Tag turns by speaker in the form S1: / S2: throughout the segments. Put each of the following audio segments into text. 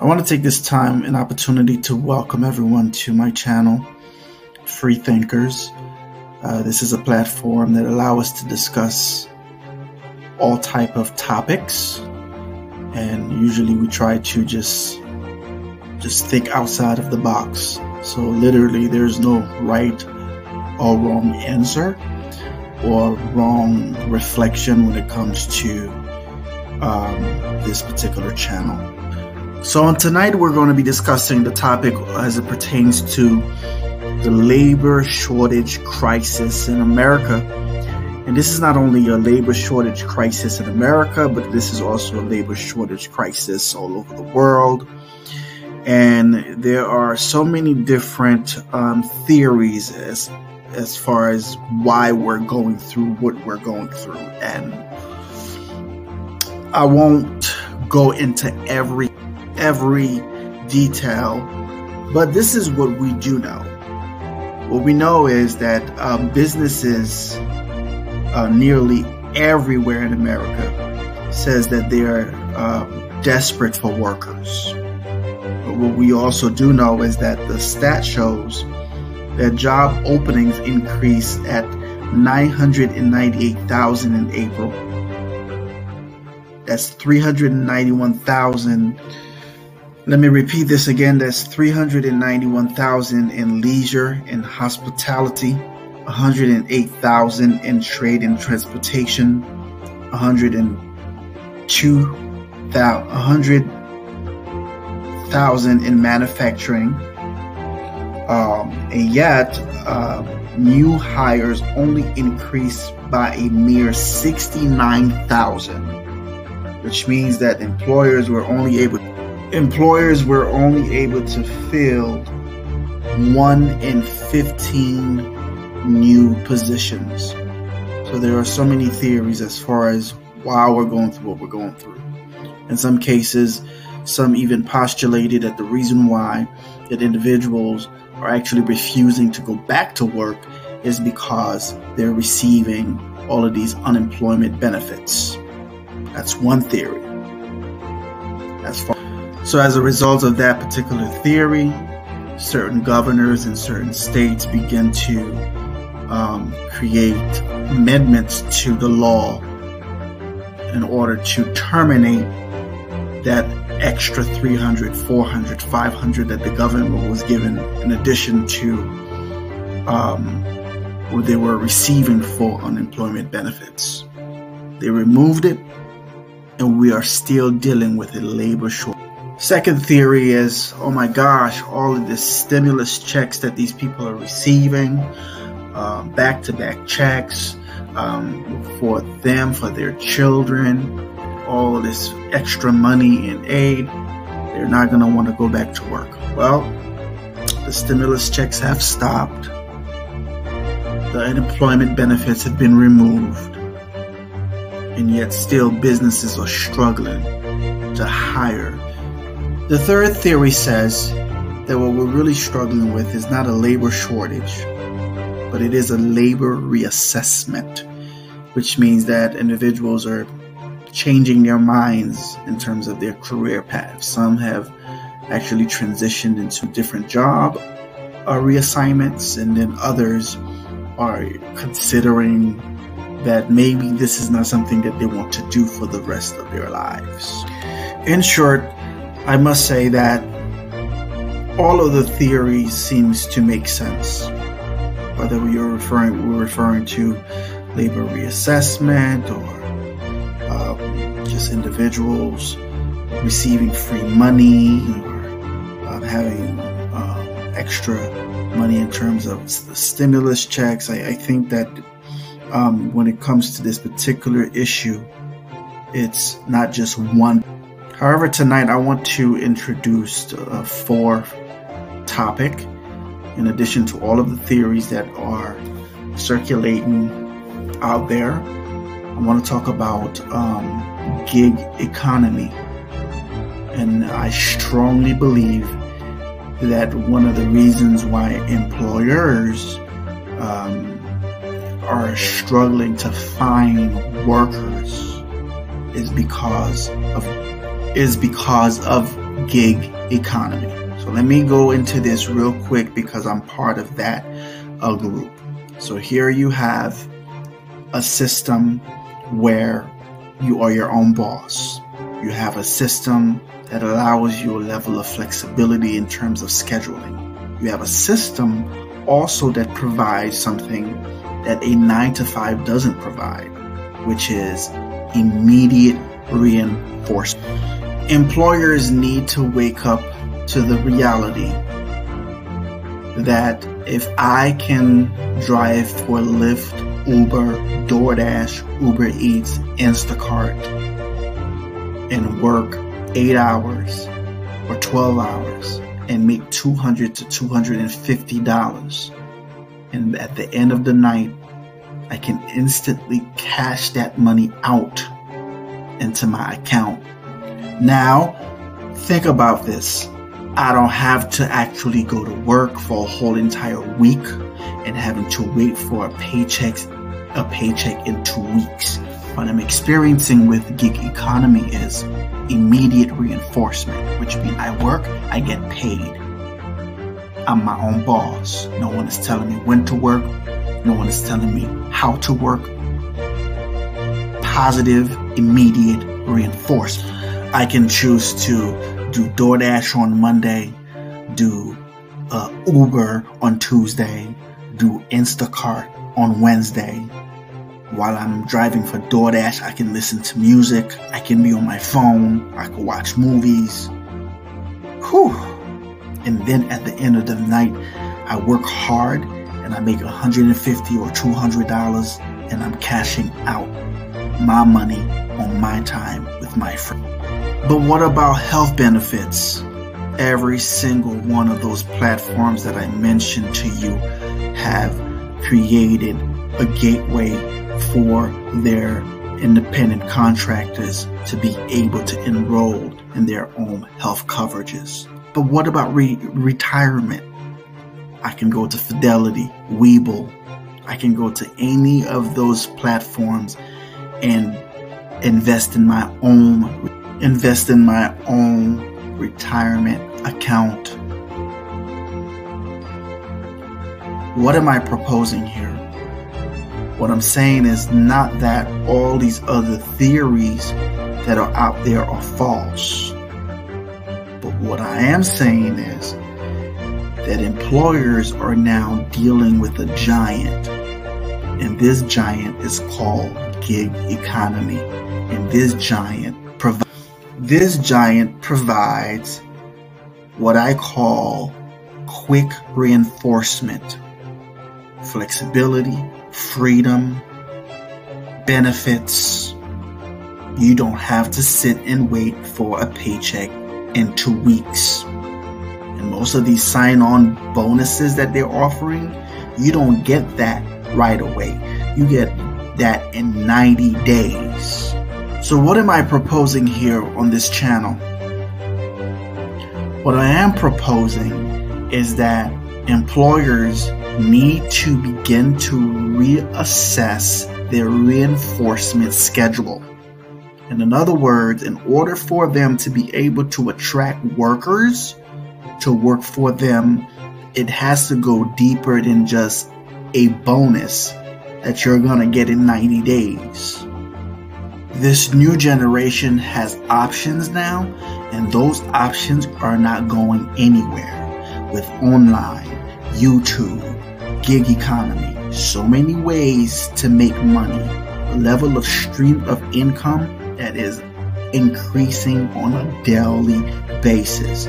S1: I want to take this time and opportunity to welcome everyone to my channel, Free Thinkers. Uh, this is a platform that allows us to discuss all type of topics, and usually we try to just just think outside of the box. So literally, there's no right or wrong answer or wrong reflection when it comes to um, this particular channel. So, on tonight, we're going to be discussing the topic as it pertains to the labor shortage crisis in America. And this is not only a labor shortage crisis in America, but this is also a labor shortage crisis all over the world. And there are so many different um, theories as as far as why we're going through what we're going through. And I won't go into every every detail, but this is what we do know. What we know is that um, businesses uh, nearly everywhere in America says that they are uh, desperate for workers. But what we also do know is that the stat shows that job openings increased at 998,000 in April. That's 391,000 let me repeat this again. That's 391,000 in leisure and hospitality, 108,000 in trade and transportation, 102,000 in manufacturing. Um, and yet, uh, new hires only increased by a mere 69,000, which means that employers were only able employers were only able to fill one in 15 new positions. So there are so many theories as far as why we're going through what we're going through. In some cases, some even postulated that the reason why that individuals are actually refusing to go back to work is because they're receiving all of these unemployment benefits. That's one theory. That's far so, as a result of that particular theory, certain governors in certain states begin to um, create amendments to the law in order to terminate that extra 300, 400, 500 that the government was given in addition to um, what they were receiving for unemployment benefits. They removed it, and we are still dealing with a labor shortage. Second theory is, oh my gosh, all of this stimulus checks that these people are receiving, back to back checks um, for them, for their children, all this extra money and aid, they're not going to want to go back to work. Well, the stimulus checks have stopped, the unemployment benefits have been removed, and yet still businesses are struggling to hire the third theory says that what we're really struggling with is not a labor shortage, but it is a labor reassessment, which means that individuals are changing their minds in terms of their career path. Some have actually transitioned into different job uh, reassignments, and then others are considering that maybe this is not something that they want to do for the rest of their lives. In short, I must say that all of the theories seems to make sense. Whether are referring we're referring to labor reassessment or uh, just individuals receiving free money or uh, having uh, extra money in terms of the stimulus checks. I, I think that um, when it comes to this particular issue, it's not just one However, tonight I want to introduce a fourth topic in addition to all of the theories that are circulating out there. I want to talk about um, gig economy. And I strongly believe that one of the reasons why employers um, are struggling to find workers is because of is because of gig economy. So let me go into this real quick because I'm part of that uh, group. So here you have a system where you are your own boss. You have a system that allows you a level of flexibility in terms of scheduling. You have a system also that provides something that a nine to five doesn't provide, which is immediate reinforcement. Employers need to wake up to the reality that if I can drive for Lyft, Uber, DoorDash, Uber Eats, Instacart, and work eight hours or 12 hours and make 200 to 250 dollars and at the end of the night i can instantly cash that money out into my account now think about this i don't have to actually go to work for a whole entire week and having to wait for a paycheck a paycheck in two weeks what i'm experiencing with gig economy is immediate reinforcement, which means I work, I get paid. I'm my own boss. No one is telling me when to work. No one is telling me how to work. Positive, immediate reinforcement. I can choose to do DoorDash on Monday, do uh, Uber on Tuesday, do Instacart on Wednesday, while I'm driving for DoorDash, I can listen to music. I can be on my phone. I can watch movies. Whew. And then at the end of the night, I work hard and I make 150 or $200 and I'm cashing out my money on my time with my friend. But what about health benefits? Every single one of those platforms that I mentioned to you have created a gateway for their independent contractors to be able to enroll in their own health coverages. But what about re- retirement? I can go to Fidelity, Webull. I can go to any of those platforms and invest in my own invest in my own retirement account. What am I proposing here? What I'm saying is not that all these other theories that are out there are false. But what I am saying is that employers are now dealing with a giant. And this giant is called gig economy. And this giant this giant provides what I call quick reinforcement, flexibility, freedom, benefits. You don't have to sit and wait for a paycheck in two weeks. And most of these sign on bonuses that they're offering, you don't get that right away. You get that in 90 days. So, what am I proposing here on this channel? What I am proposing is that employers need to begin to reassess their reinforcement schedule. And in other words, in order for them to be able to attract workers to work for them, it has to go deeper than just a bonus that you're going to get in 90 days. This new generation has options now, and those options are not going anywhere with online, YouTube, gig economy, so many ways to make money, a level of stream of income that is increasing on a daily basis.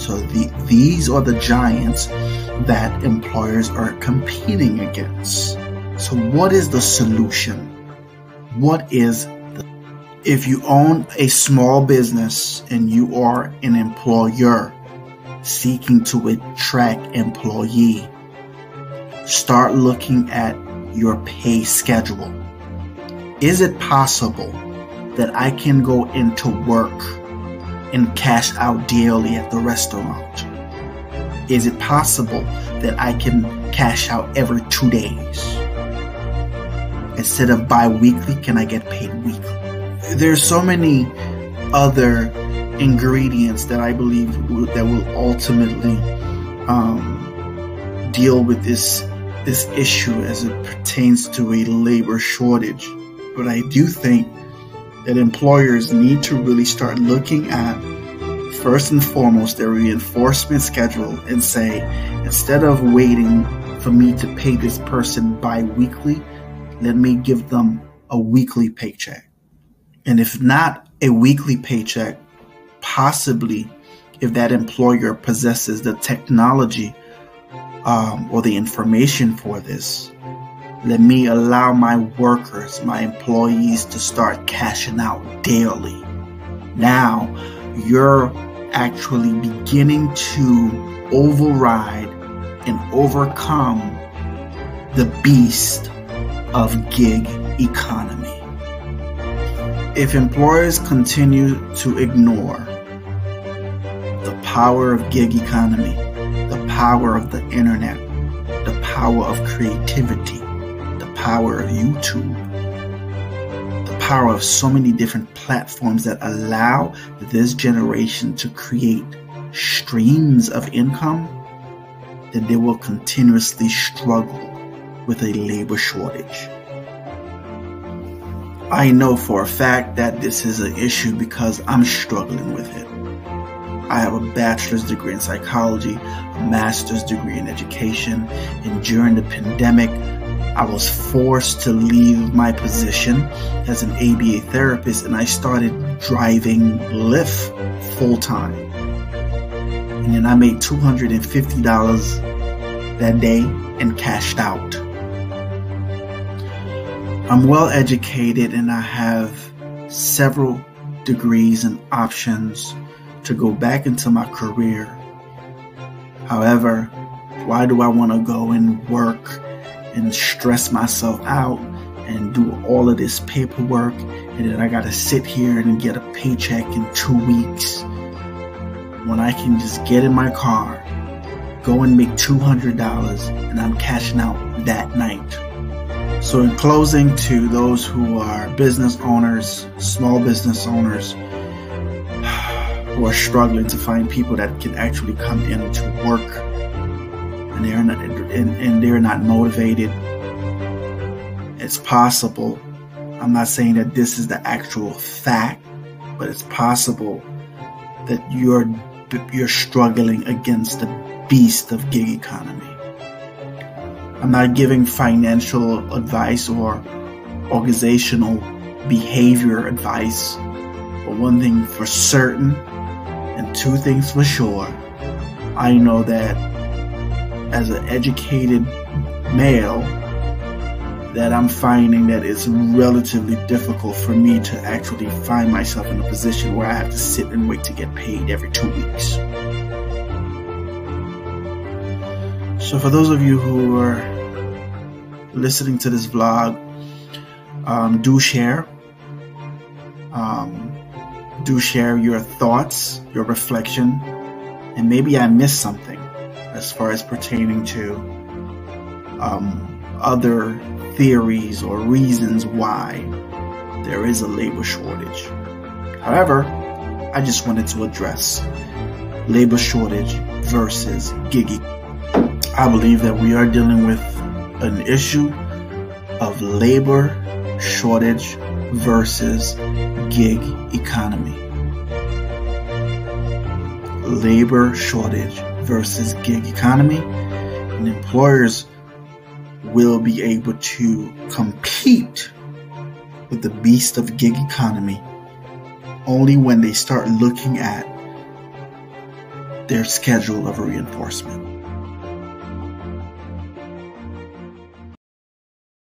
S1: So the, these are the giants that employers are competing against. So what is the solution? What is if you own a small business and you are an employer seeking to attract employee start looking at your pay schedule. Is it possible that I can go into work and cash out daily at the restaurant? Is it possible that I can cash out every two days? Instead of bi weekly, can I get paid weekly? There's so many other ingredients that I believe that will ultimately um, deal with this this issue as it pertains to a labor shortage. But I do think that employers need to really start looking at first and foremost their reinforcement schedule and say instead of waiting for me to pay this person bi-weekly, let me give them a weekly paycheck. And if not a weekly paycheck, possibly if that employer possesses the technology um, or the information for this, let me allow my workers, my employees to start cashing out daily. Now you're actually beginning to override and overcome the beast of gig economy. If employers continue to ignore the power of gig economy, the power of the internet, the power of creativity, the power of YouTube, the power of so many different platforms that allow this generation to create streams of income, then they will continuously struggle with a labor shortage. I know for a fact that this is an issue because I'm struggling with it. I have a bachelor's degree in psychology, a master's degree in education, and during the pandemic, I was forced to leave my position as an ABA therapist and I started driving Lyft full time. And then I made $250 that day and cashed out. I'm well educated and I have several degrees and options to go back into my career. However, why do I want to go and work and stress myself out and do all of this paperwork and then I got to sit here and get a paycheck in two weeks when I can just get in my car, go and make $200 and I'm cashing out that night. So, in closing, to those who are business owners, small business owners, who are struggling to find people that can actually come in to work, and they're not and, and they're not motivated, it's possible. I'm not saying that this is the actual fact, but it's possible that you're you're struggling against the beast of gig economy. I'm not giving financial advice or organizational behavior advice. But one thing for certain, and two things for sure, I know that as an educated male, that I'm finding that it's relatively difficult for me to actually find myself in a position where I have to sit and wait to get paid every two weeks. So, for those of you who are listening to this vlog, um, do share. Um, do share your thoughts, your reflection, and maybe I missed something as far as pertaining to um, other theories or reasons why there is a labor shortage. However, I just wanted to address labor shortage versus giggy I believe that we are dealing with an issue of labor shortage versus gig economy. Labor shortage versus gig economy. And employers will be able to compete with the beast of gig economy only when they start looking at their schedule of reinforcement.